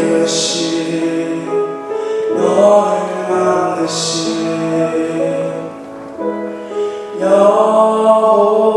그 이끄신 너를 만드신 여보